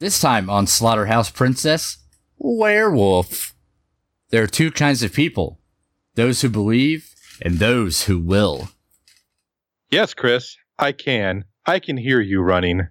This time on Slaughterhouse Princess, werewolf. There are two kinds of people those who believe and those who will. Yes, Chris, I can. I can hear you running.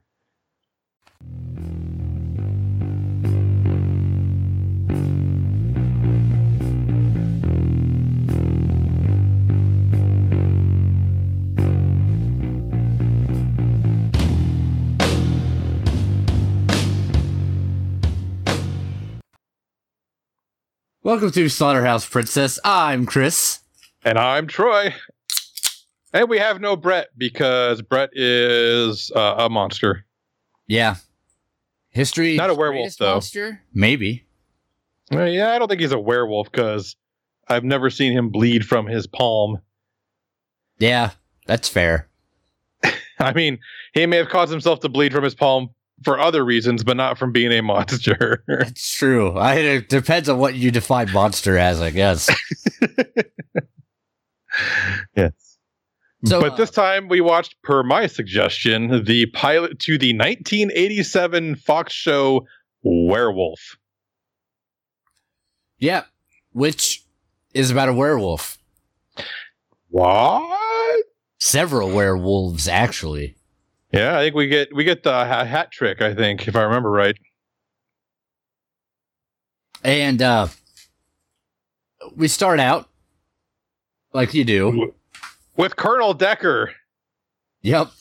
Welcome to Slaughterhouse Princess. I'm Chris. And I'm Troy. And we have no Brett because Brett is uh, a monster. Yeah. History. Not a werewolf, though. Monster? Maybe. Uh, yeah, I don't think he's a werewolf because I've never seen him bleed from his palm. Yeah, that's fair. I mean, he may have caused himself to bleed from his palm for other reasons, but not from being a monster. It's true. I, it depends on what you define monster as, I guess. yes. So, but uh, this time we watched, per my suggestion, the pilot to the 1987 Fox show Werewolf. Yeah, which is about a werewolf. What? Several werewolves, actually. Yeah, I think we get we get the hat trick. I think, if I remember right. And uh we start out like you do. With Colonel Decker. Yep.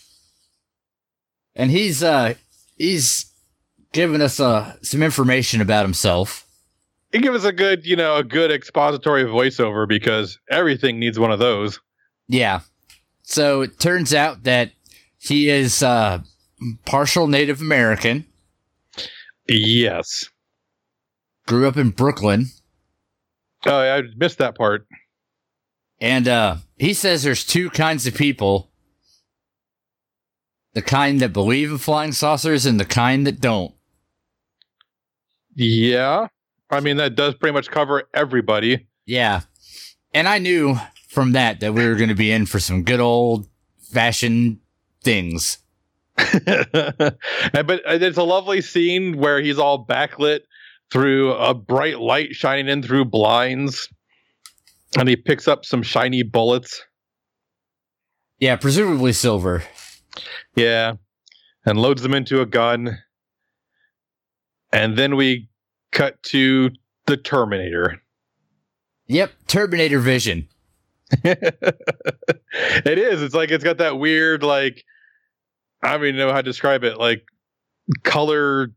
And he's uh he's giving us uh some information about himself. He gives us a good, you know, a good expository voiceover because everything needs one of those. Yeah. So it turns out that he is uh partial Native American, Yes. grew up in Brooklyn, Oh, I missed that part. and uh he says there's two kinds of people. The kind that believe in flying saucers and the kind that don't. Yeah. I mean, that does pretty much cover everybody. Yeah. And I knew from that that we were going to be in for some good old fashioned things. But uh, it's a lovely scene where he's all backlit through a bright light shining in through blinds. And he picks up some shiny bullets. Yeah, presumably silver. Yeah. And loads them into a gun. And then we cut to the Terminator. Yep, Terminator Vision. it is. It's like it's got that weird, like I don't even know how to describe it, like color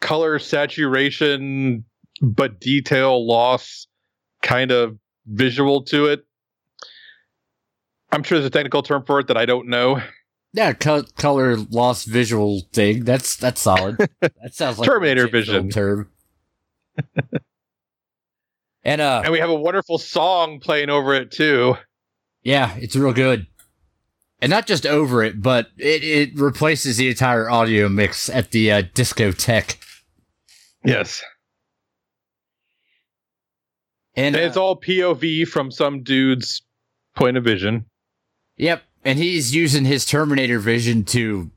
color saturation but detail loss kind of visual to it. I'm sure there's a technical term for it that I don't know. Yeah, co- color loss visual thing. That's that's solid. That sounds like Terminator Vision. term. and uh And we have a wonderful song playing over it too. yeah, it's real good. And not just over it, but it, it replaces the entire audio mix at the uh, discotheque. Yes. And And it's uh, all POV from some dude's point of vision. Yep, and he's using his Terminator vision to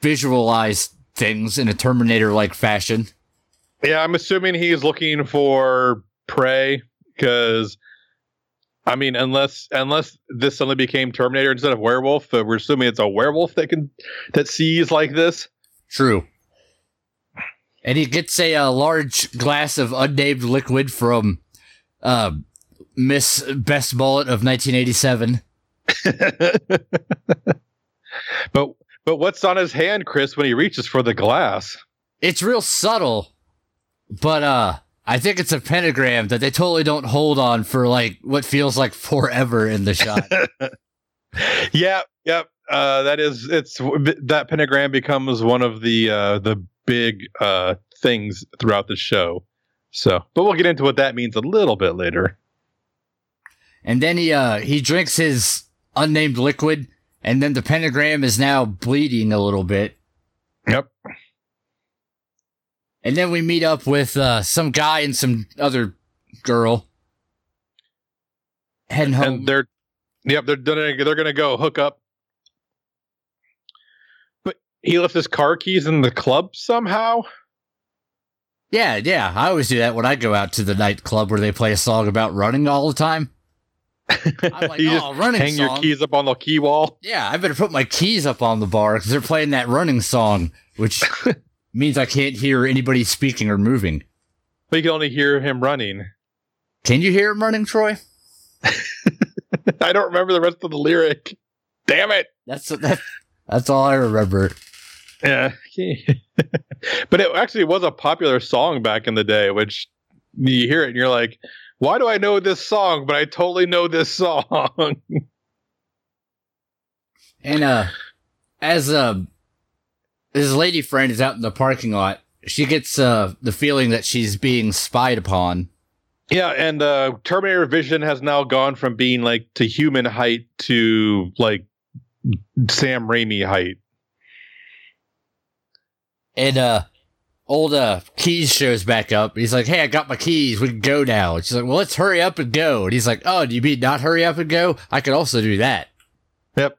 visualize things in a Terminator-like fashion. Yeah, I'm assuming he's looking for prey because, I mean, unless unless this suddenly became Terminator instead of werewolf, uh, we're assuming it's a werewolf that can that sees like this. True. And he gets a, uh large glass of unnamed liquid from uh, Miss Best Bullet of 1987. but but what's on his hand, Chris, when he reaches for the glass? It's real subtle, but uh, I think it's a pentagram that they totally don't hold on for like what feels like forever in the shot. yeah, yep. Uh, that is, it's that pentagram becomes one of the uh, the big uh, things throughout the show. So, but we'll get into what that means a little bit later. And then he uh he drinks his unnamed liquid, and then the pentagram is now bleeding a little bit. Yep. And then we meet up with uh some guy and some other girl heading home. and they're yep they're gonna they're gonna go hook up but he left his car keys in the club somehow. Yeah, yeah. I always do that when I go out to the nightclub where they play a song about running all the time. I'm like, oh, running hang your keys up on the key wall. Yeah, I better put my keys up on the bar because they're playing that running song, which means I can't hear anybody speaking or moving. But you can only hear him running. Can you hear him running, Troy? I don't remember the rest of the lyric. Damn it. That's that, that's all I remember. Yeah. but it actually was a popular song back in the day, which you hear it and you're like, why do I know this song? But I totally know this song. And uh, as uh, his lady friend is out in the parking lot, she gets uh the feeling that she's being spied upon. yeah, and uh, Terminator Vision has now gone from being like to human height to like Sam Raimi height. And uh, old uh Keys shows back up. He's like, "Hey, I got my keys. We can go now." And she's like, "Well, let's hurry up and go." And he's like, "Oh, do you mean not hurry up and go? I could also do that." Yep.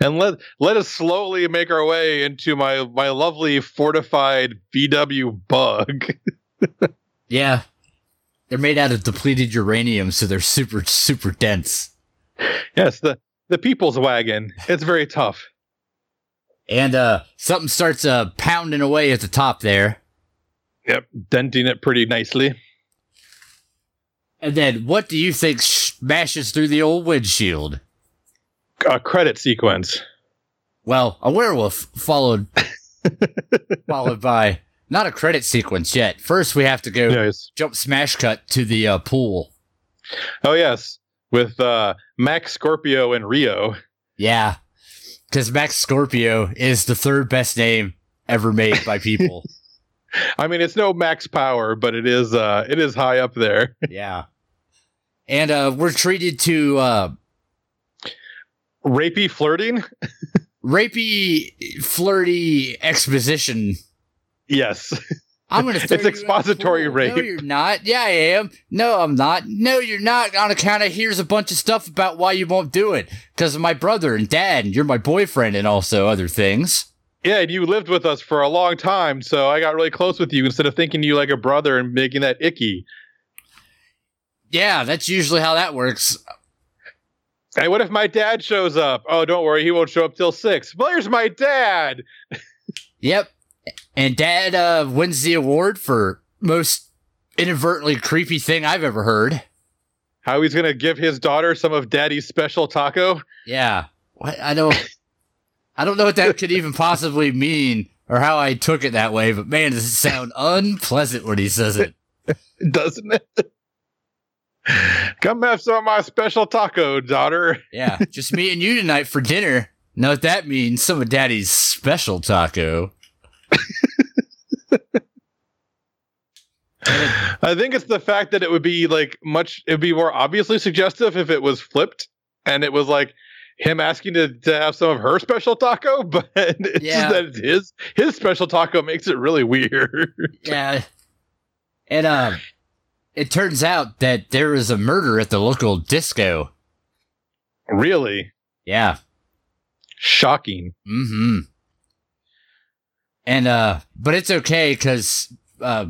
And let let us slowly make our way into my my lovely fortified VW bug. Yeah, they're made out of depleted uranium, so they're super super dense. yes, the the people's wagon. It's very tough. And uh, something starts uh pounding away at the top there. Yep, denting it pretty nicely. And then, what do you think smashes through the old windshield? A credit sequence. Well, a werewolf followed followed by not a credit sequence yet. First, we have to go Yes. jump smash cut to the uh, pool. Oh yes, with uh, Max Scorpio and Rio. Yeah, because Max Scorpio is the third best name ever made by people. I mean, it's no Max Power, but it is uh, it is high up there. yeah, and uh, we're treated to uh, Rapey flirting. rapey, flirty exposition. Yes. I'm gonna. It's you in the expository rape. No, you're not. Yeah, I am. No, I'm not. No, you're not. On account of here's a bunch of stuff about why you won't do it because of my brother and dad, and you're my boyfriend, and also other things. Yeah, and you lived with us for a long time, so I got really close with you instead of thinking you like a brother and making that icky. Yeah, that's usually how that works. Hey, what if my dad shows up? Oh, don't worry, he won't show up till six. Where's my dad? Yep. And dad uh, wins the award for most inadvertently creepy thing I've ever heard. How he's gonna give his daughter some of daddy's special taco? Yeah. What I don't I don't know what that could even possibly mean or how I took it that way, but man, does it sound unpleasant when he says it. Doesn't it? Come have some of my special taco, daughter. Yeah. Just me and you tonight for dinner. Know what that means? Some of daddy's special taco. I think it's the fact that it would be like much it'd be more obviously suggestive if it was flipped and it was like him asking to, to have some of her special taco, but it's Yeah. just that it's his his special taco makes it really weird. Yeah. And um it turns out that there is a murder at the local disco. really Yeah. shocking. Mm-hmm. And uh but it's okay because uh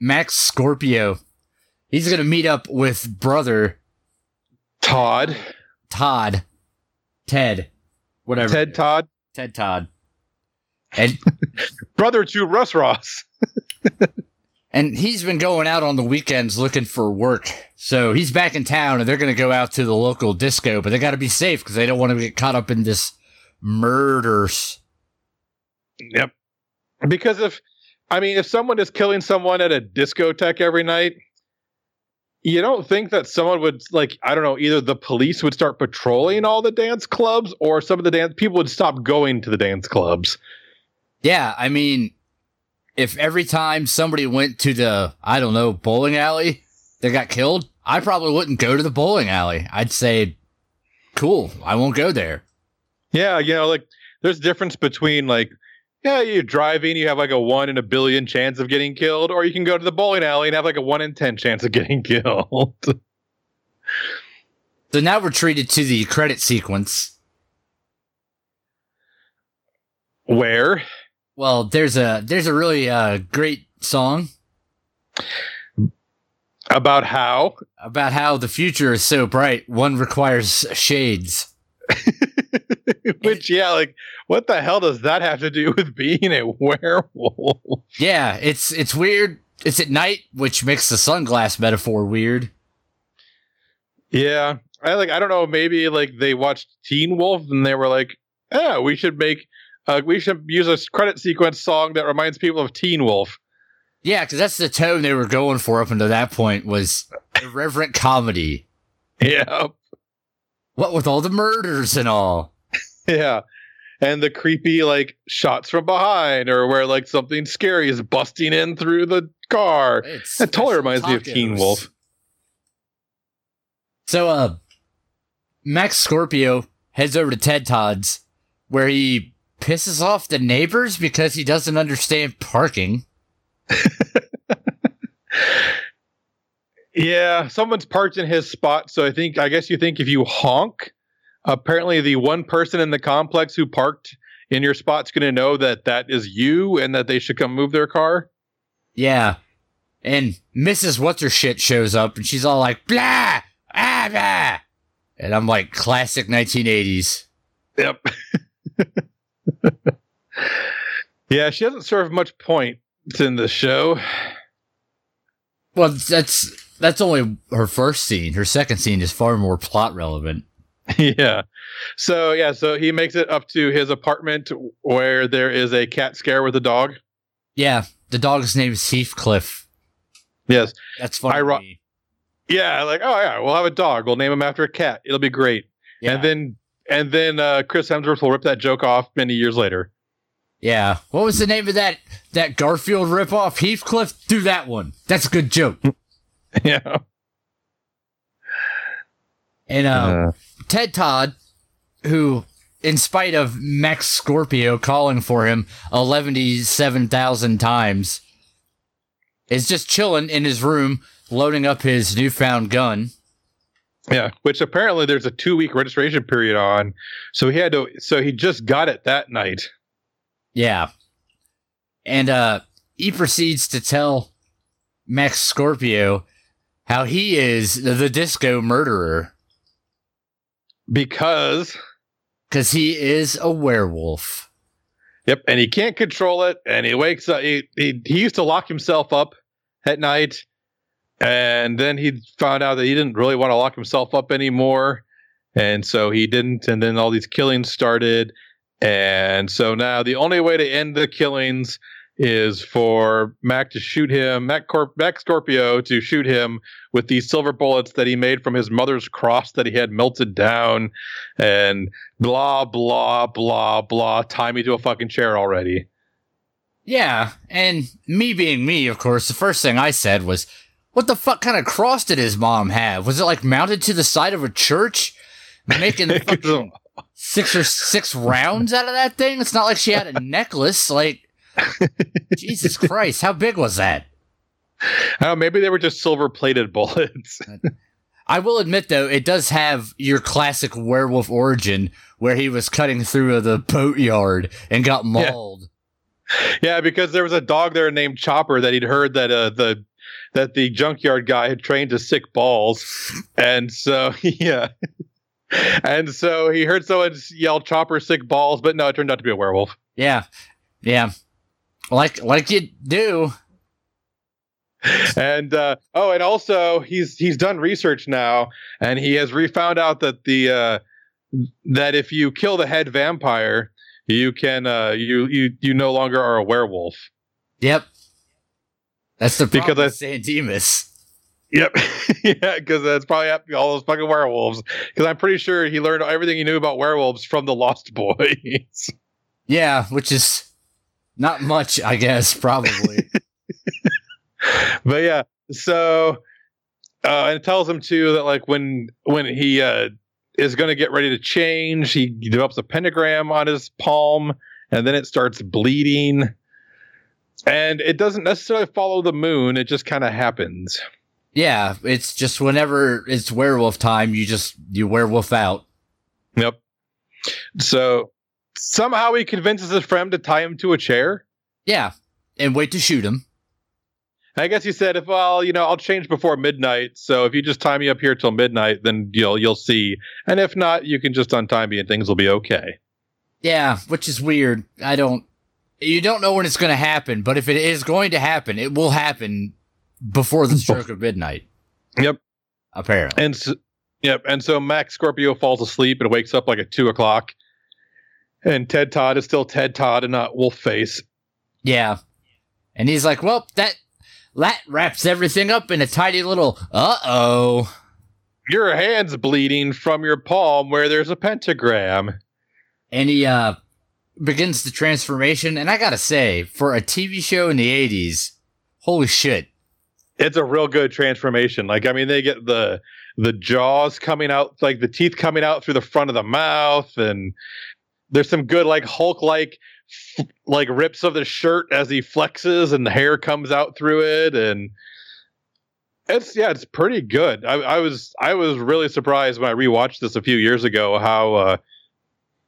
Max Scorpio he's gonna meet up with brother Todd, Todd Ted. Whatever. Ted Todd, Ted Todd. And brother to Russ Ross. and he's been going out on the weekends looking for work. So he's back in town and they're gonna go out to the local disco, but they gotta be safe because they don't want to get caught up in this murders. Yep. Because if I mean if someone is killing someone at a discotheque every night, you don't think that someone would like I don't know, either the police would start patrolling all the dance clubs or some of the dance people would stop going to the dance clubs. Yeah, I mean, if every time somebody went to the, I don't know, bowling alley, they got killed, I probably wouldn't go to the bowling alley. I'd say, cool, I won't go there. Yeah, you know, like there's a difference between like yeah, you're driving, you have like a one in a billion chance of getting killed, or you can go to the bowling alley and have like a one in ten chance of getting killed. So now we're treated to the credit sequence. Where? Well, there's a there's a really uh, great song About how? about how the future is so bright, one requires shades. Which, yeah, like, what the hell does that have to do with being a werewolf? Yeah, it's it's weird. It's at night, which makes the sunglass metaphor weird. Yeah, I like. I don't know. Maybe like they watched Teen Wolf and they were like, "Yeah, we should make. Uh, we should use a credit sequence song that reminds people of Teen Wolf." Yeah, because that's the tone they were going for up until that point was irreverent comedy. Yeah, What with all the murders and all. yeah, and the creepy like shots from behind, or where like something scary is busting in through the car. It's That totally reminds me of Teen. Wolf. So, uh, Max Scorpio heads over to Ted Todd's, where he pisses off the neighbors because he doesn't understand parking. Yeah, someone's parked in his spot, so I think I guess you think if you honk, apparently the one person in the complex who parked in your spot's going to know that that is you and that they should come move their car. Yeah. And Mrs. What's Her Shit shows up and she's all like, blah, ah, blah. And I'm like, classic 1980s. Yep. yeah, she doesn't serve much point in the show. Well, that's that's only her first scene. Her second scene is far more plot relevant. yeah. So yeah, so he makes it up to his apartment where there is a cat scare with a dog. Yeah, the dog's name is Heathcliff. Yes. That's funny. Yeah, like oh yeah, we'll have a dog. We'll name him after a cat. It'll be great. Yeah. And then and then uh, Chris Hemsworth will rip that joke off many years later. yeah. What was the name of that that Garfield ripoff? Heathcliff? Do that one. That's a good joke. yeah. And uh, Ted Todd, who, in spite of Max Scorpio calling for him 117000 times, is just chilling in his room, loading up his newfound gun. Yeah. Which apparently there's a two week registration period on, so he had to. So he just got it that night. Yeah. And uh, he proceeds to tell Max Scorpio how he is the disco murderer Because because he is a werewolf. Yep, and he can't control it, and he wakes up. He, he he used to lock himself up at night, and then he found out that he didn't really want to lock himself up anymore, and so he didn't. And then all these killings started, and so now the only way to end the killings is for Mac to shoot him, Mac, Mac Scorpio to shoot him with these silver bullets that he made from his mother's cross that he had melted down, and blah blah blah blah. Tie me to a fucking chair already. Yeah, and me being me, of course, the first thing I said was, what the fuck kind of cross did his mom have? Was it like mounted to the side of a church? Making six or six rounds out of that thing? It's not like she had a necklace. Like, Jesus Christ, how big was that? Oh, maybe they were just silver plated bullets. I will admit, though, it does have your classic werewolf origin where he was cutting through the boatyard and got mauled. yeah, because there was a dog there named Chopper that he'd heard that uh, the that the junkyard guy had trained to sick balls, and so yeah. And so he heard someone yell "Chopper, sick balls," but no, it turned out to be a werewolf. Yeah, yeah, like like you do. and uh, oh, and also he's he's done research now, and he has refound out that the uh, that if you kill the head vampire, you can uh, you you you no longer are a werewolf. Yep, that's the Because problem I- with San Dimas. Yep, yeah, because that's probably all those fucking werewolves. Because I'm pretty sure he learned everything he knew about werewolves from the Lost Boys. Yeah, which is not much, I guess. Probably. but yeah, so uh, and it tells him too that like when when he uh, is going to get ready to change, he develops a pentagram on his palm, and then it starts bleeding. And it doesn't necessarily follow the moon; it just kind of happens. yeah, it's just whenever it's werewolf time, you just you werewolf out. Yep. So somehow he convinces his friend to tie him to a chair. Yeah, and wait to shoot him. I guess he said, "If well, you know, I'll change before midnight. So if you just tie me up here till midnight, then you'll you'll see. And if not, you can just untie me and things will be okay." Yeah, which is weird. I don't. You don't know when it's going to happen, but if it is going to happen, it will happen before the stroke of midnight. Yep. Apparently. And so, yep. And so Max Scorpio falls asleep and wakes up like at two o'clock. And Ted Todd is still Ted Todd and not Wolf Face. Yeah. And he's like, well, that that wraps everything up in a tiny little uh oh. Your hand's bleeding from your palm where there's a pentagram. And he uh begins the transformation, and I gotta say, for a TV show in the eighties, holy shit. It's a real good transformation. Like, I mean, they get the the jaws coming out, like the teeth coming out through the front of the mouth, and there's some good like Hulk like like rips of the shirt as he flexes and the hair comes out through it and it's yeah it's pretty good I, I was i was really surprised when i rewatched this a few years ago how uh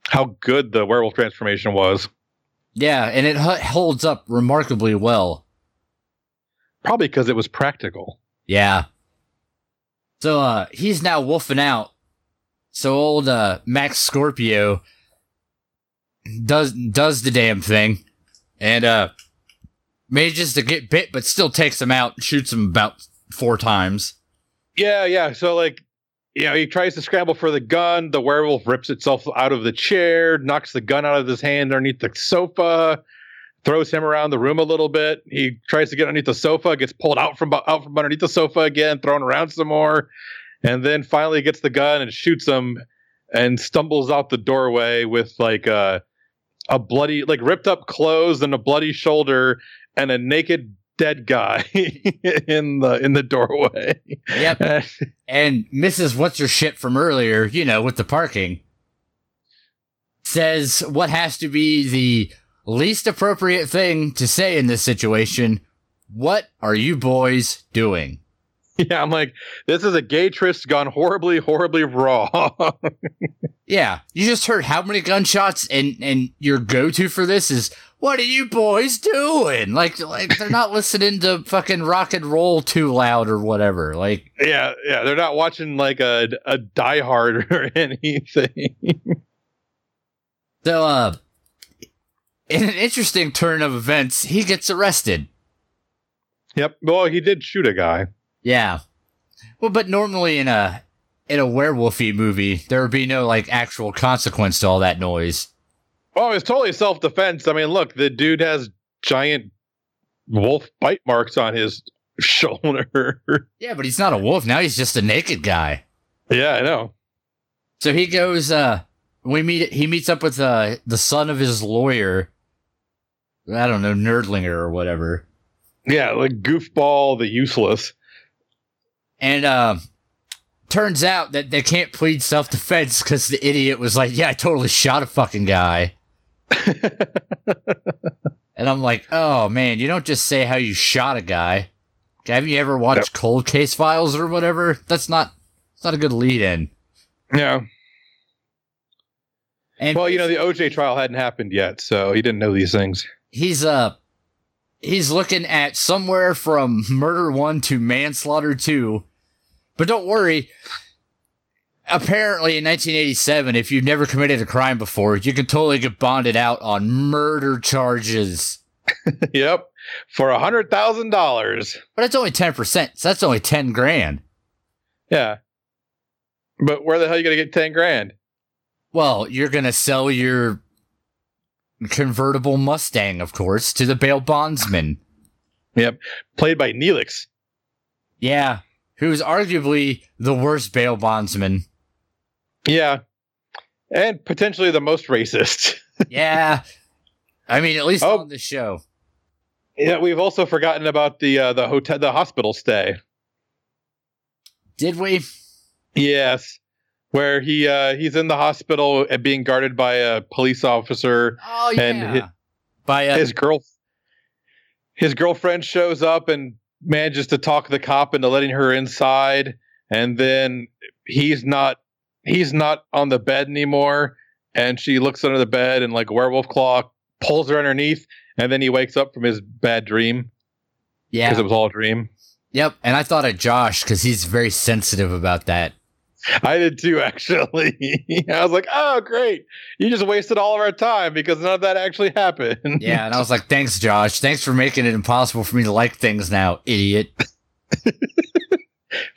how good the werewolf transformation was Yeah, and it h- holds up remarkably well. probably because it was practical Yeah. So uh he's now wolfing out. So old uh Max Scorpio does does the damn thing and uh manages to get bit but still takes him out shoots him about four times. yeah yeah so like you know he tries to scramble for the gun the werewolf rips itself out of the chair knocks the gun out of his hand underneath the sofa throws him around the room a little bit. He tries to get underneath the sofa, gets pulled out from out from underneath the sofa again, thrown around some more, and then finally gets the gun and shoots him, and stumbles out the doorway with like a a bloody, like ripped up clothes and a bloody shoulder and a naked dead guy in the in the doorway. Yep. And Mrs. What's Her Shit from earlier, you know, with the parking, says what has to be the least appropriate thing to say in this situation. What are you boys doing? yeah, I'm like, this is a gay tryst gone horribly, horribly wrong. Yeah, you just heard how many gunshots, and and your go to for this is what are you boys doing? Like like they're not listening to fucking rock and roll too loud or whatever. Like yeah, yeah, they're not watching like a a Die Hard or anything. so, uh, in an interesting turn of events, he gets arrested. Yep. Well, he did shoot a guy. Yeah. Well, but normally in a in a werewolfy movie, there would be no like actual consequence to all that noise. Oh, it's totally self defense. I mean, look, the dude has giant wolf bite marks on his shoulder. Yeah, but he's not a wolf now. He's just a naked guy. yeah, I know. So he goes. uh We meet. He meets up with uh the son of his lawyer. I don't know, Nerdlinger or whatever. Yeah, like goofball, the useless. And uh, turns out that they can't plead self defense because the idiot was like, "Yeah, I totally shot a fucking guy." And I'm like, "Oh man, you don't just say how you shot a guy." Have you ever watched Cold Case Files or whatever? That's not. It's not a good lead in. yeah. And Well, you know, the OJ trial hadn't happened yet, so he didn't know these things. he's uh he's looking at somewhere from murder one to manslaughter two. But don't worry. Apparently in 1987, if you've never committed a crime before, you can totally get bonded out on murder charges. yep. For a hundred thousand dollars. But it's only 10%, so that's only 10 grand. Yeah. But where the hell are you gonna get ten grand? Well, you're going to sell your convertible Mustang, of course, to the bail bondsman. Yep. Played by Neelix. Yeah, who's arguably the worst bail bondsman. Yeah. And potentially the most racist. yeah. I mean, at least Oh. on the show. yeah, we've also forgotten about the uh, the hotel the hospital stay. Did we? Yes. Where he uh he's in the hospital and being guarded by a police officer. Oh yeah. And hi- By uh, his girl his girlfriend shows up and manages to talk the cop into letting her inside and then he's not he's not on the bed anymore and she looks under the bed, and like a werewolf claw pulls her underneath, and then he wakes up from his bad dream Yeah. because it was all a dream. Yep. And I thought of Josh because he's very sensitive about that. I did too, actually. I was like, oh, great. You just wasted all of our time because none of that actually happened. Yeah. And I was like, thanks, Josh. Thanks for making it impossible for me to like things now, idiot. You're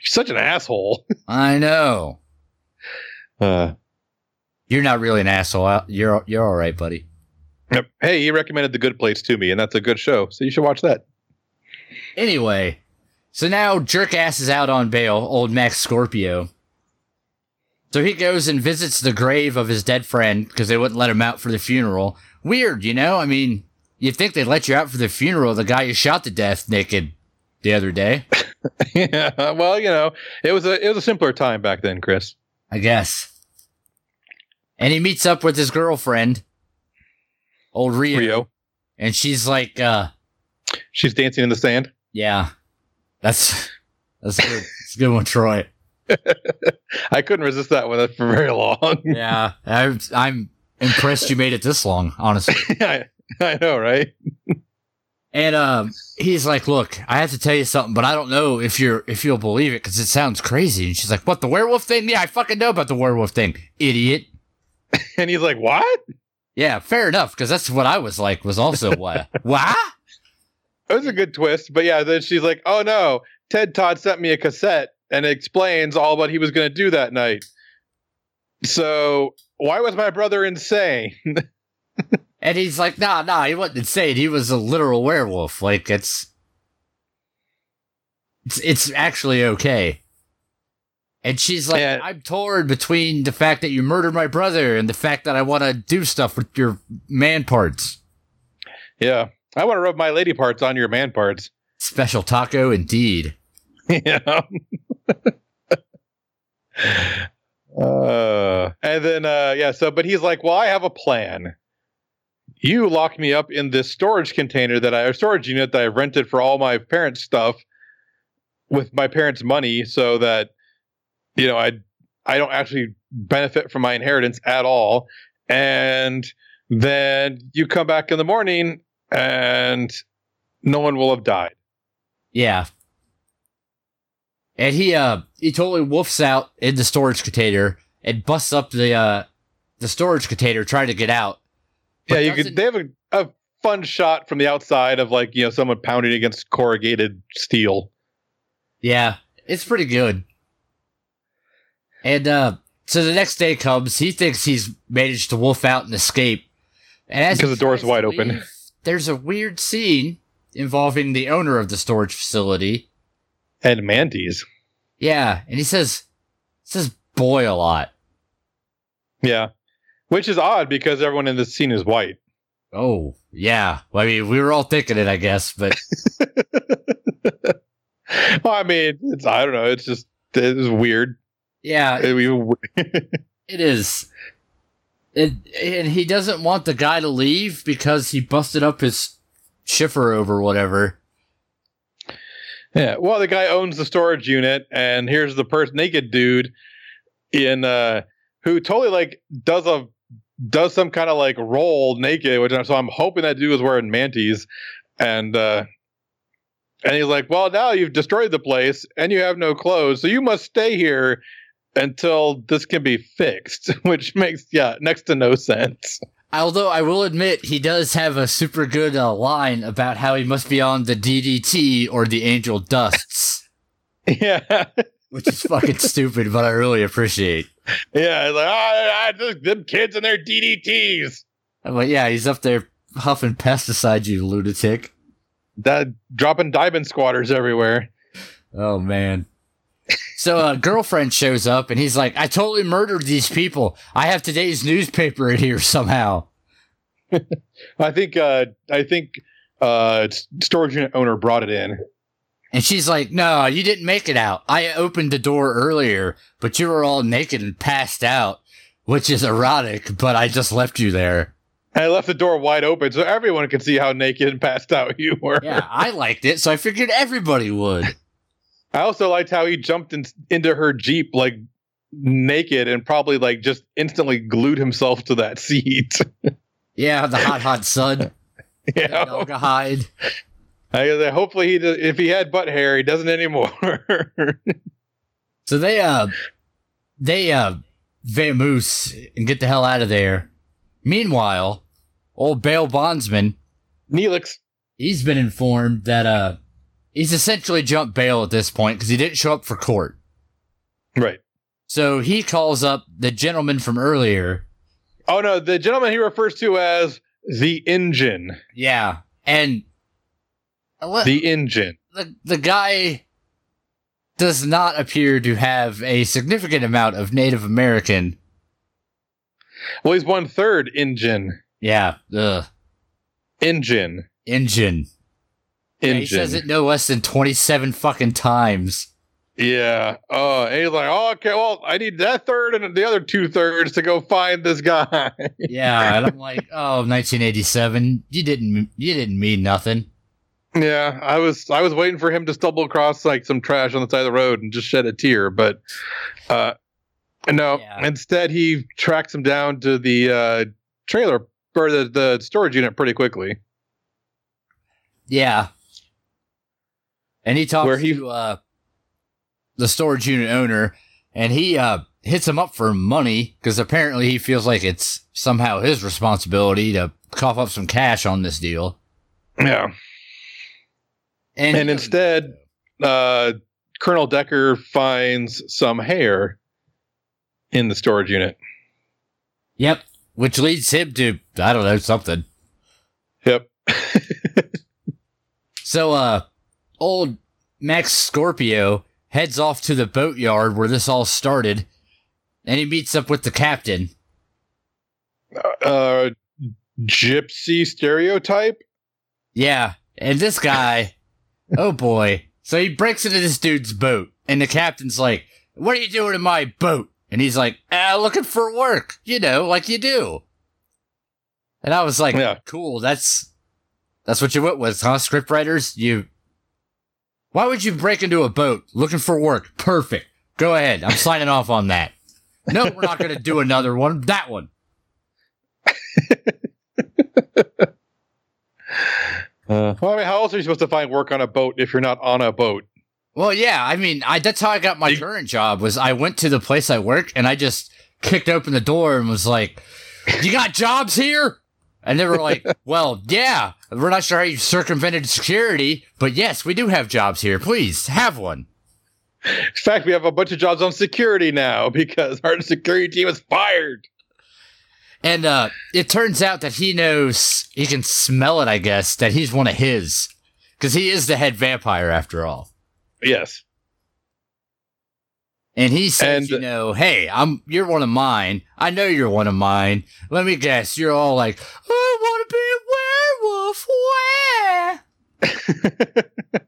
such an asshole. I know. Uh, You're not really an asshole. You're you're all right, buddy. hey, he recommended The Good Place to me, and that's a good show. So you should watch that. Anyway, so now Jerkass is out on bail, old Max Scorpio. So he goes and visits the grave of his dead friend because they wouldn't let him out for the funeral. Weird, you know? I mean, you'd think they'd let you out for the funeral of the guy you shot to death naked the other day. yeah. Well, you know, it was a it was a simpler time back then, Chris. I guess. And he meets up with his girlfriend, old Rio, Rio. and she's like, uh, She's dancing in the sand. yeah, that's, that's good. It's a good one, Troy. I couldn't resist that one for very long. Yeah, I'm, I'm impressed you made it this long, honestly. I, I know, right? And um, he's like, "Look, I have to tell you something, but I don't know if you're if you'll believe it because it sounds crazy." And she's like, "What the werewolf thing? Yeah, I fucking know about the werewolf thing, idiot." And he's like, "What?" Yeah, fair enough because that's what I was like. Was also what? what? It was a good twist, but yeah. Then she's like, "Oh no, Ted Todd sent me a cassette and it explains all what he was going to do that night." So why was my brother insane? And he's like, "Nah, nah, he wasn't insane. He was a literal werewolf. Like it's, it's, it's actually okay." And she's like, Yeah. "I'm torn between the fact that you murdered my brother and the fact that I want to do stuff with your man parts." yeah, I want to rub my lady parts on your man parts. Special taco, indeed. yeah. uh, and then uh, yeah, so but he's like, "Well, I have a plan." You locked me up in this storage container that I, a storage unit that I rented for all my parents' stuff with my parents' money, so that you know I I don't actually benefit from my inheritance at all. And then you come back in the morning, and no one will have died. Yeah. And he uh he totally woofs out in the storage container and busts up the uh the storage container trying to get out. Yeah, you could. They have a, a fun shot from the outside of like you know someone pounding against corrugated steel. Yeah, it's pretty good. And uh so the next day comes, he thinks he's managed to wolf out and escape. And as Because the door's tries to wide open. There's a weird scene involving the owner of the storage facility. And Mandy's. Yeah, and he says says boy a lot. Yeah, which is odd because everyone in this scene is white. Oh, yeah. Well, I mean, we were all thinking it, I guess, but well, I mean, it's I don't know. It's just it's weird. yeah, It- it is. It, and he doesn't want the guy to leave because he busted up his shiffer over whatever. yeah. Well, the guy owns the storage unit, and here's the person naked dude in uh who totally like does a does some kind of like roll naked, which I'm so I'm hoping that dude was wearing mantis, and uh and he's like, well, now you've destroyed the place and you have no clothes, so you must stay here until this can be fixed, which makes yeah next to no sense. Although I will admit, he does have a super good uh, line about how he must be on the DDT or the Angel Dusts, yeah, which is fucking stupid, but I really appreciate. yeah, like ah, ah, just them kids and their DDTs. I'm like, yeah, he's up there huffing pesticides, you lunatic. That dropping diamond squatters everywhere. Oh man. So a girlfriend shows up and he's like, I totally murdered these people. I have today's newspaper in here somehow. I think uh I think uh storage unit owner brought it in. And she's like, No, you didn't make it out. I opened the door earlier, but you were all naked and passed out, which is erotic, but I just left you there. And I left the door wide open so everyone could see how naked and passed out you were. Yeah, I liked it, so I figured everybody would. I also liked how he jumped in, into her Jeep like naked and probably like just instantly glued himself to that seat. Yeah, the hot, hot sun. yeah. Hide. I, hopefully he does, if he had butt hair, he doesn't anymore. So they uh they uh vamoose and get the hell out of there. Meanwhile, old bail bondsman, Neelix. he's been informed that uh he's essentially jumped bail at this point because he didn't show up for court. Right. So he calls up the gentleman from earlier. Oh no, the gentleman he refers to as the engine. Yeah, and Uh, what The engine. the the guy does not appear to have a significant amount of Native American. Well, he's one third engine. Yeah, ugh, Engine. engine. Yeah, Engine. he says it no less than 27 fucking times. Yeah. Oh, and he's like, oh, okay, well, I need that third and the other two thirds to go find this guy. Yeah, and I'm like, oh, 1987. You didn't you didn't mean nothing. Yeah, I was I was waiting for him to stumble across like some trash on the side of the road and just shed a tear, but uh no. Yeah. Instead, he tracks him down to the uh trailer or the, the storage unit pretty quickly. Yeah. And he talks Where he- to uh, the storage unit owner, and he uh, hits him up for money because apparently he feels like it's somehow his responsibility to cough up some cash on this deal. Yeah. And, And instead, uh Colonel Decker finds some hair in the storage unit. yep, which leads him to I don't know something. Yep. So, uh, old Max Scorpio heads off to the boatyard where this all started, and he meets up with the captain. uh gypsy stereotype. Yeah, and this guy, oh boy. So he breaks into this dude's boat, and the captain's like, What are you doing in my boat? And he's like, ah, looking for work, you know, like you do. And I was like, Yeah. cool, that's that's what you went with, huh? Script writers? You Why would you break into a boat looking for work? Perfect. Go ahead. I'm signing off on that. No, we're not gonna do another one. That one. Uh. well, I mean, how else are you supposed to find work on a boat if you're not on a boat? Well, yeah, I mean, I that's how I got my You- current job. Was I went to the place I work and I just kicked open the door and was like, "You got jobs here?" And they were like, "Well, yeah, we're not sure how you circumvented security, but yes, we do have jobs here. Please have one." In fact, we have a bunch of jobs on security now because our security team is fired. And uh, it turns out that he knows he can smell it. I guess that he's one of his because he is the head vampire after all. Yes. And he says, And- you know, hey, I'm you're one of mine. I know you're one of mine. Let me guess, you're all like, I want to be a werewolf. Where?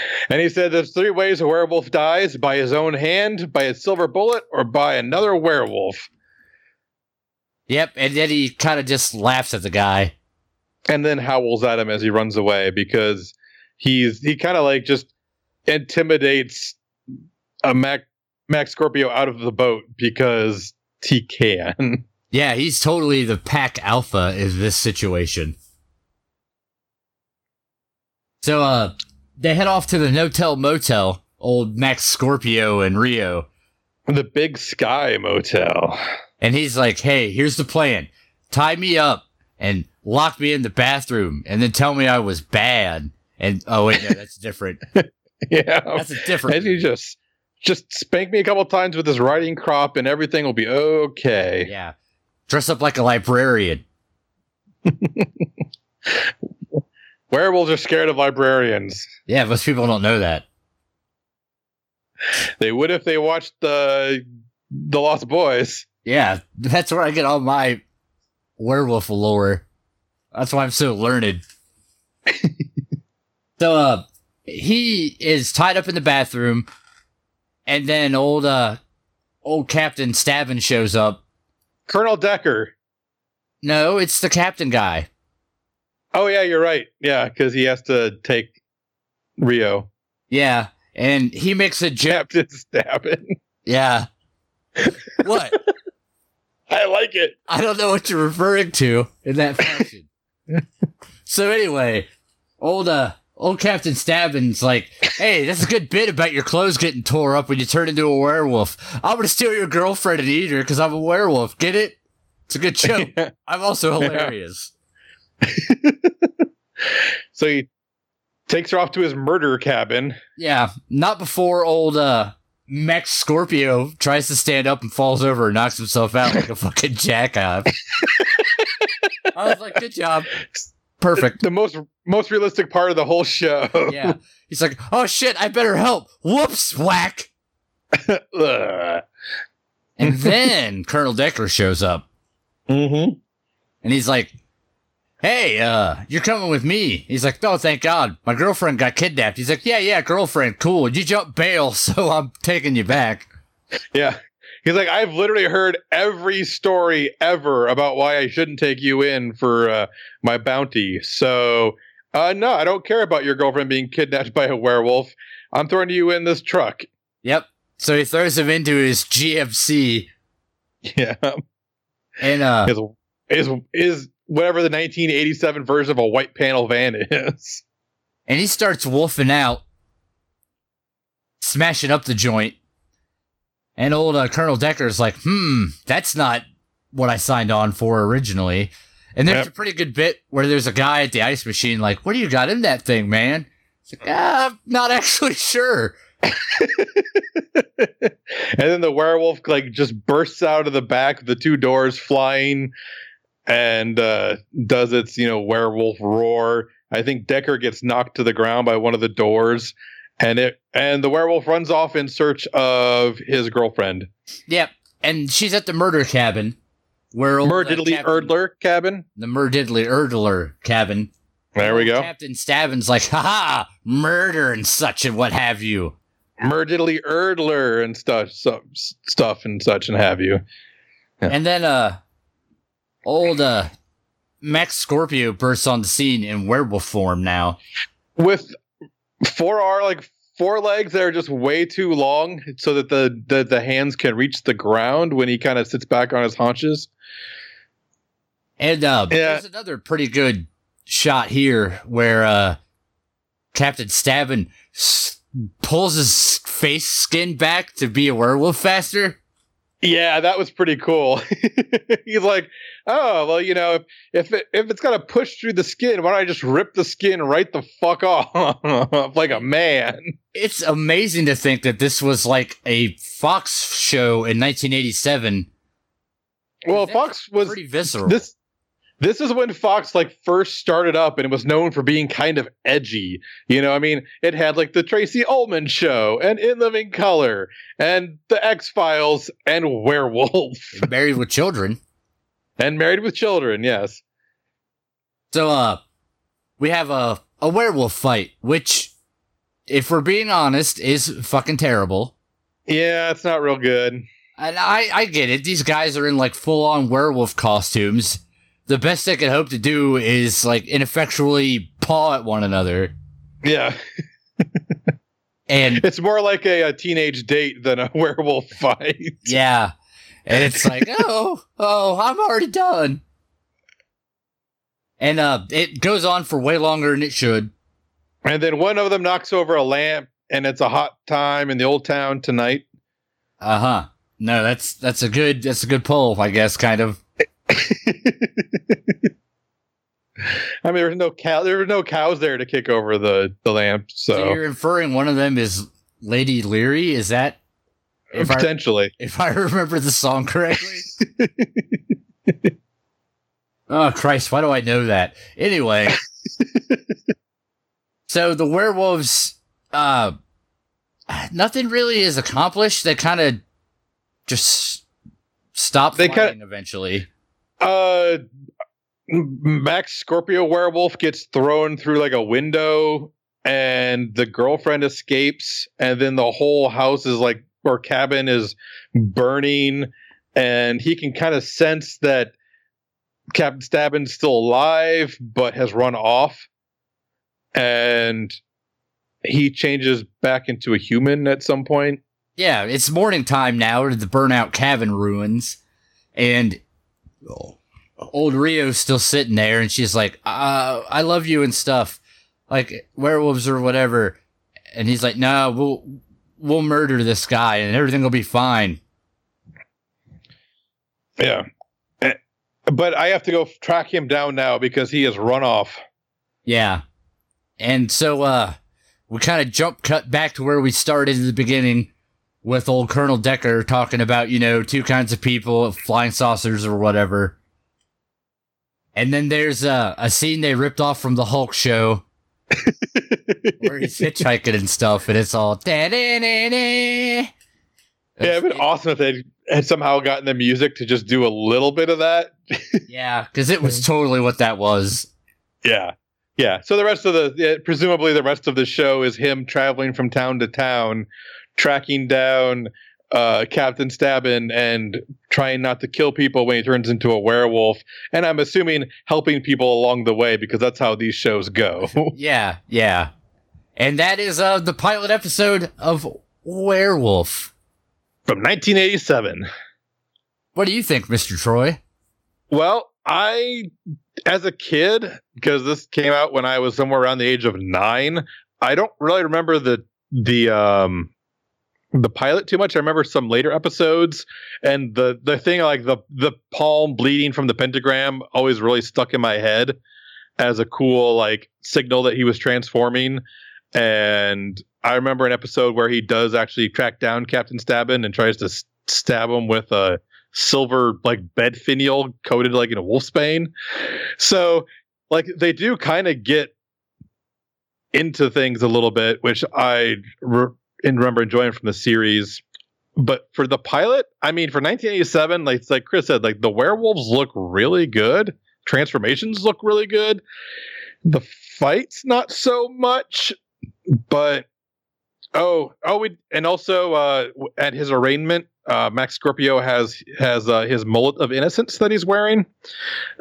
and he said there's three ways a werewolf dies by his own hand, by a silver bullet, or by another werewolf. Yep. And then he kind of just laughs at the guy. And then howls at him as he runs away because he's he kind of like just intimidates a Mac Max Scorpio out of the boat because he can. Yeah, he's totally the pack alpha in this situation. So, uh, they head off to the No-Tell Motel, old Max Scorpio and Rio. the Big Sky Motel. And he's like, hey, here's the plan. Tie me up and lock me in the bathroom and then tell me I was bad. And oh wait, no, that's different. Yeah. That's a different. And you just just spank me a couple times with this riding crop and everything will be okay. Yeah. Dress up like a librarian. Werewolves are scared of librarians. Yeah, most people don't know that. They would if they watched the the Lost Boys. Yeah, that's where I get all my werewolf lore. That's why I'm so learned. so, uh, he is tied up in the bathroom, and then old, uh, old Captain Stavin shows up. Colonel Decker. No, it's the captain guy. Oh yeah, you're right. Yeah, because he has to take Rio. Yeah, and he makes a joke. Captain Stavin. Yeah, what? I like it. I don't know what you're referring to in that fashion. so anyway, old uh old Captain Stabbin's like, hey, that's a good bit about your clothes getting tore up when you turn into a werewolf. I'm gonna steal your girlfriend and eat her because I'm a werewolf. Get it? It's a good joke. I'm also hilarious. so he takes her off to his murder cabin. Yeah, not before old uh Max Scorpio tries to stand up and falls over and knocks himself out like a fucking jackass. I was like, good job. Perfect. The most most realistic part of the whole show. Yeah. He's like, oh shit, I better help. Whoops, whack. And then Colonel Decker shows up mm-hmm. and he's like, hey, uh, you're coming with me. He's like, oh, thank God. My girlfriend got kidnapped. He's like, yeah, yeah, girlfriend, cool. You jump bail, so I'm taking you back. Yeah. He's like, I've literally heard every story ever about why I shouldn't take you in for uh, my bounty. So, uh, no, I don't care about your girlfriend being kidnapped by a werewolf. I'm throwing you in this truck. Yep. So he throws him into his GMC Yeah. and, uh, Is is is whatever the 1987 version of a white panel van is. and he starts wolfing out, smashing up the joint. And old uh, Colonel Decker's like, hmm, that's not what I signed on for originally. And there's Yep. a pretty good bit where there's a guy at the ice machine like, what do you got in that thing, man? It's like, ah, I'm not actually sure. and then the werewolf like just bursts out of the back, the two doors flying, and uh, does its you know werewolf roar. I think Decker gets knocked to the ground by one of the doors, and it and the werewolf runs off in search of his girlfriend, Yep. And she's at the murder cabin where old, uh, Erdler cabin. The Merdiddly Erdler cabin. There we go. Captain Stabbin's like, ha murder and such and what have you. Merdiddly Erdler and stuff, so, stuff and such and have you. Yeah. And then uh old uh Max Scorpio bursts on the scene in werewolf form now. with four are like four legs that are just way too long so that the the, the hands can reach the ground when he kind of sits back on his haunches And uh Yeah. there's another pretty good shot here where uh Captain Stabbin s- pulls his face skin back to be a werewolf faster. Yeah that was pretty cool he's like oh well you know if if, it, if it's to push through the skin why don't i just rip the skin right the fuck off like a man It's amazing to think that this was like a Fox show in 1987. well fox was pretty visceral. this this is when Fox like first started up and it was known for being kind of edgy. You know, I mean, it had like the Tracey Ullman show and In Living Color and the X Files and Werewolf Married with children. and Married with Children. Yes. So, uh, we have a, a werewolf fight, which, if we're being honest, is fucking terrible. Yeah, it's not real good. And I, I get it. These guys are in like full on werewolf costumes. The best they can hope to do is like ineffectually paw at one another. Yeah, And it's more like a, a teenage date than a werewolf fight. yeah. And it's like, oh, oh, I'm already done. And uh it goes on for way longer than it should. And then one of them knocks over a lamp, and it's a hot time in the old town tonight. Uh-huh. No, that's that's a good that's a good poll, I guess, kind of. I mean, there's no cow. There were no cows there to kick over the the lamp, So, so, you're inferring one of them is Lady Leary? Is that if I potentially. if I remember the song correctly? oh Christ, why do I know that? Anyway. so the werewolves uh nothing really is accomplished. They kind of just stop They fighting kinda- eventually. Uh, Max Scorpio werewolf gets thrown through like a window, and the girlfriend escapes, and then the whole house is like or cabin is burning, and he can kind of sense that Captain Stabbin's still alive, but has run off, and he changes back into a human at some point. yeah, it's morning time now the burnout cabin ruins, and old Rio's still sitting there, and she's like, uh, "I love you and stuff, like werewolves or whatever," and he's like, "No, we'll we'll murder this guy, and everything will be fine." Yeah. Eh, But I have to go track him down now because he has run off. Yeah. And so uh we kind of jump cut back to where we started in the beginning with old Colonel Decker talking about, you know, two kinds of people, flying saucers or whatever. And then there's a, a scene they ripped off from the Hulk show where he's hitchhiking and stuff, and it's all da-da-da-da. Yeah, it'd been awesome if they had somehow gotten the music to just do a little bit of that. Yeah, because it was totally what that was. Yeah. Yeah. So the rest of the, presumably the rest of the show is him traveling from town to town, tracking down uh, Captain Stabbin and trying not to kill people when he turns into a werewolf. And I'm assuming helping people along the way because that's how these shows go. Yeah, yeah. And that is uh the pilot episode of Werewolf. From 1987. What do you think, Mr. Troy? Well, I, as a kid, because this came out when I was somewhere around the age of nine, I don't really remember the the um the pilot too much. I remember some later episodes, and the the thing like the the palm bleeding from the pentagram always really stuck in my head as a cool like signal that he was transforming. And I remember an episode where he does actually track down Captain Stabbin and tries to stab him with a silver like bed finial coated like in a wolfsbane. So like they do kind of get into things a little bit, which I re- and remember enjoying from the series. But for the pilot, I mean, for 1987, like like Chris said, like the werewolves look really good, transformations look really good. The fights not so much, but oh, oh, we and also uh, at his arraignment, uh, Max Scorpio has has uh, his mullet of innocence that he's wearing.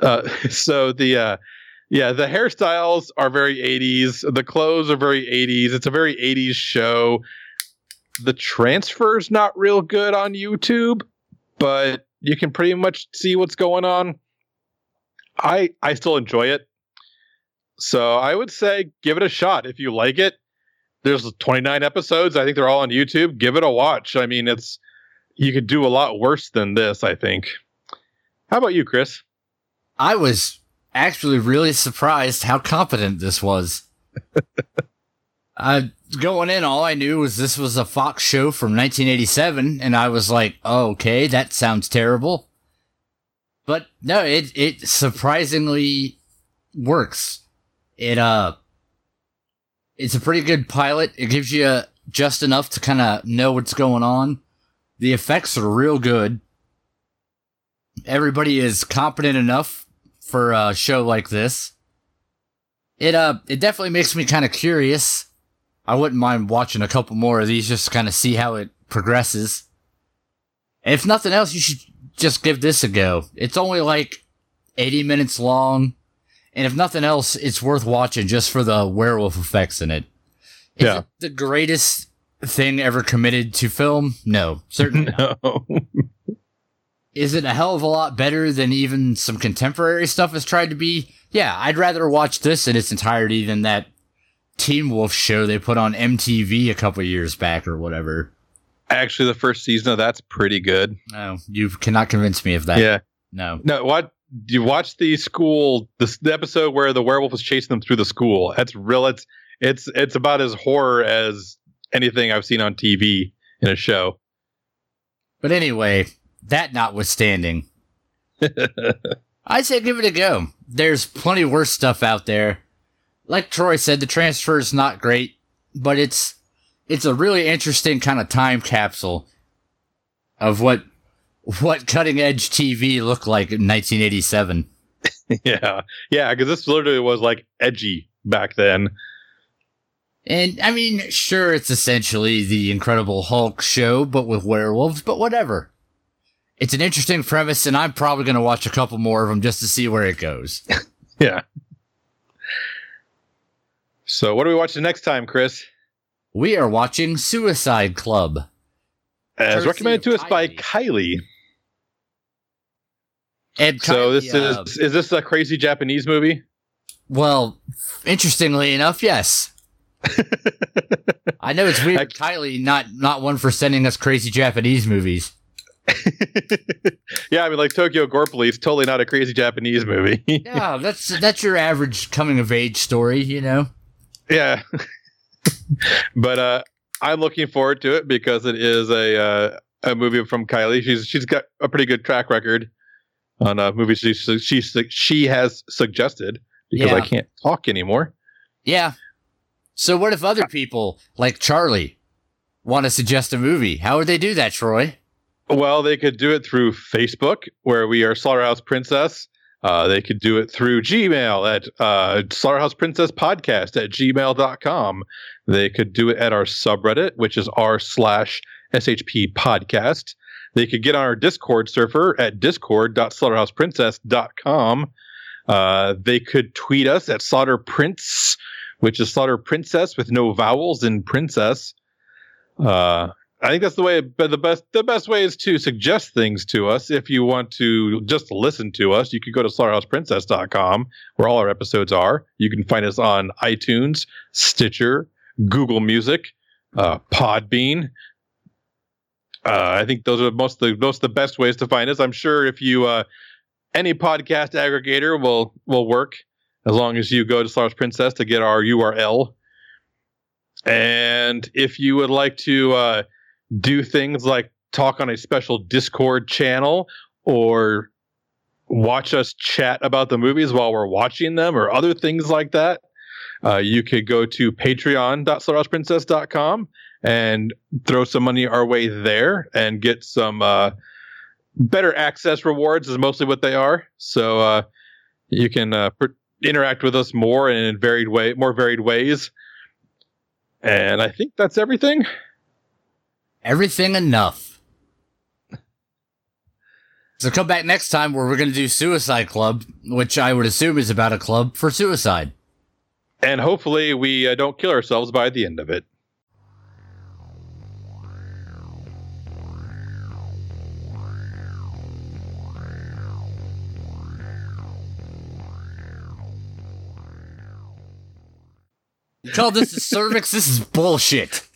Uh, so the uh, yeah, the hairstyles are very 80s. The clothes are very 80s. It's a very 80s show. The transfer's not real good on YouTube, but you can pretty much see what's going on. I I still enjoy it. So I would say give it a shot if you like it. There's 29 episodes. I think they're all on YouTube. Give it a watch. I mean, it's you could do a lot worse than this, I think. How about you, Chris? I was actually really surprised how competent this was. uh, going in, all I knew was this was a Fox show from 1987, and I was like, oh, okay, that sounds terrible. But no, it it surprisingly works. It uh, it's a pretty good pilot. It gives you just enough to kind of know what's going on. The effects are real good. Everybody is competent enough for a show like this. It uh it definitely makes me kind of curious. I wouldn't mind watching a couple more of these just to kind of see how it progresses. If nothing else, you should just give this a go. It's only like 80 minutes long, and if nothing else, it's worth watching just for the werewolf effects in it. Is Yeah. it the greatest thing ever committed to film? No, certainly not. No. Is it a hell of a lot better than even some contemporary stuff has tried to be? Yeah, I'd rather watch this in its entirety than that Teen Wolf show they put on MTV a couple years back or whatever. Actually, the first season of that's pretty good. No, you cannot convince me of that. yeah. No. No, what you watch the school the, the episode where the werewolf was chasing them through the school. That's real. It's it's it's about as horror as anything I've seen on TV in a show. But anyway, that notwithstanding, I say give it a go. There's plenty worse stuff out there. Like Troy said, the transfer is not great, but it's it's a really interesting kind of time capsule of what what cutting edge TV looked like in 1987. yeah, yeah, because this literally was like edgy back then. And I mean, sure, it's essentially the Incredible Hulk show, but with werewolves, but whatever. It's an interesting premise, and I'm probably going to watch a couple more of them just to see where it goes. Yeah. So, what are we watching next time, Chris? We are watching Suicide Club. as Courtesy recommended to of us by Kylie. Kylie. And So Kylie, this uh, is is this a crazy Japanese movie? well, interestingly enough, yes. I know it's weird, Kylie, not not one for sending us crazy Japanese movies. yeah, I mean, like Tokyo Gore Police, totally not a crazy Japanese movie. Yeah, that's that's your average coming of age story, you know. Yeah, but uh, I'm looking forward to it because it is a uh, a movie from Kylie. She's she's got a pretty good track record on uh, movies she she she has suggested because I can't talk anymore. Yeah. So what if other people like Charlie want to suggest a movie? How would they do that, Troy? Well, they could do it through Facebook, where we are Slaughterhouse Princess. Uh, they could do it through Gmail at uh, Slaughterhouse Princess Podcast at gmail.com. They could do it at our subreddit, which is r slash SHP podcast. They could get on our Discord server at discord.slaughterhouseprincess.com. Uh, they could tweet us at Slaughter Prince, which is Slaughter Princess with no vowels in princess. Uh, I think that's the way. But the best, the best way is to suggest things to us. If you want to just listen to us, you could go to slaughterhouseprincess.com, where all our episodes are. You can find us on iTunes, Stitcher, Google Music, uh, Podbean. Uh, I think those are most the most the best ways to find us. I'm sure if you uh, any podcast aggregator will will work as long as you go to Slaughterhouse Princess to get our URL. And if you would like to uh, do things like talk on a special Discord channel or watch us chat about the movies while we're watching them or other things like that, uh, you could go to patreon.slaughterhouseprincess.com and throw some money our way there and get some uh, better access rewards is mostly what they are. So uh, you can uh, interact with us more and in varied way, more varied ways. And I think that's everything. Everything enough. So come back next time where we're going to do Suicide Club, which I would assume is about a club for suicide. And hopefully we uh, don't kill ourselves by the end of it. Call this a cervix? This is bullshit.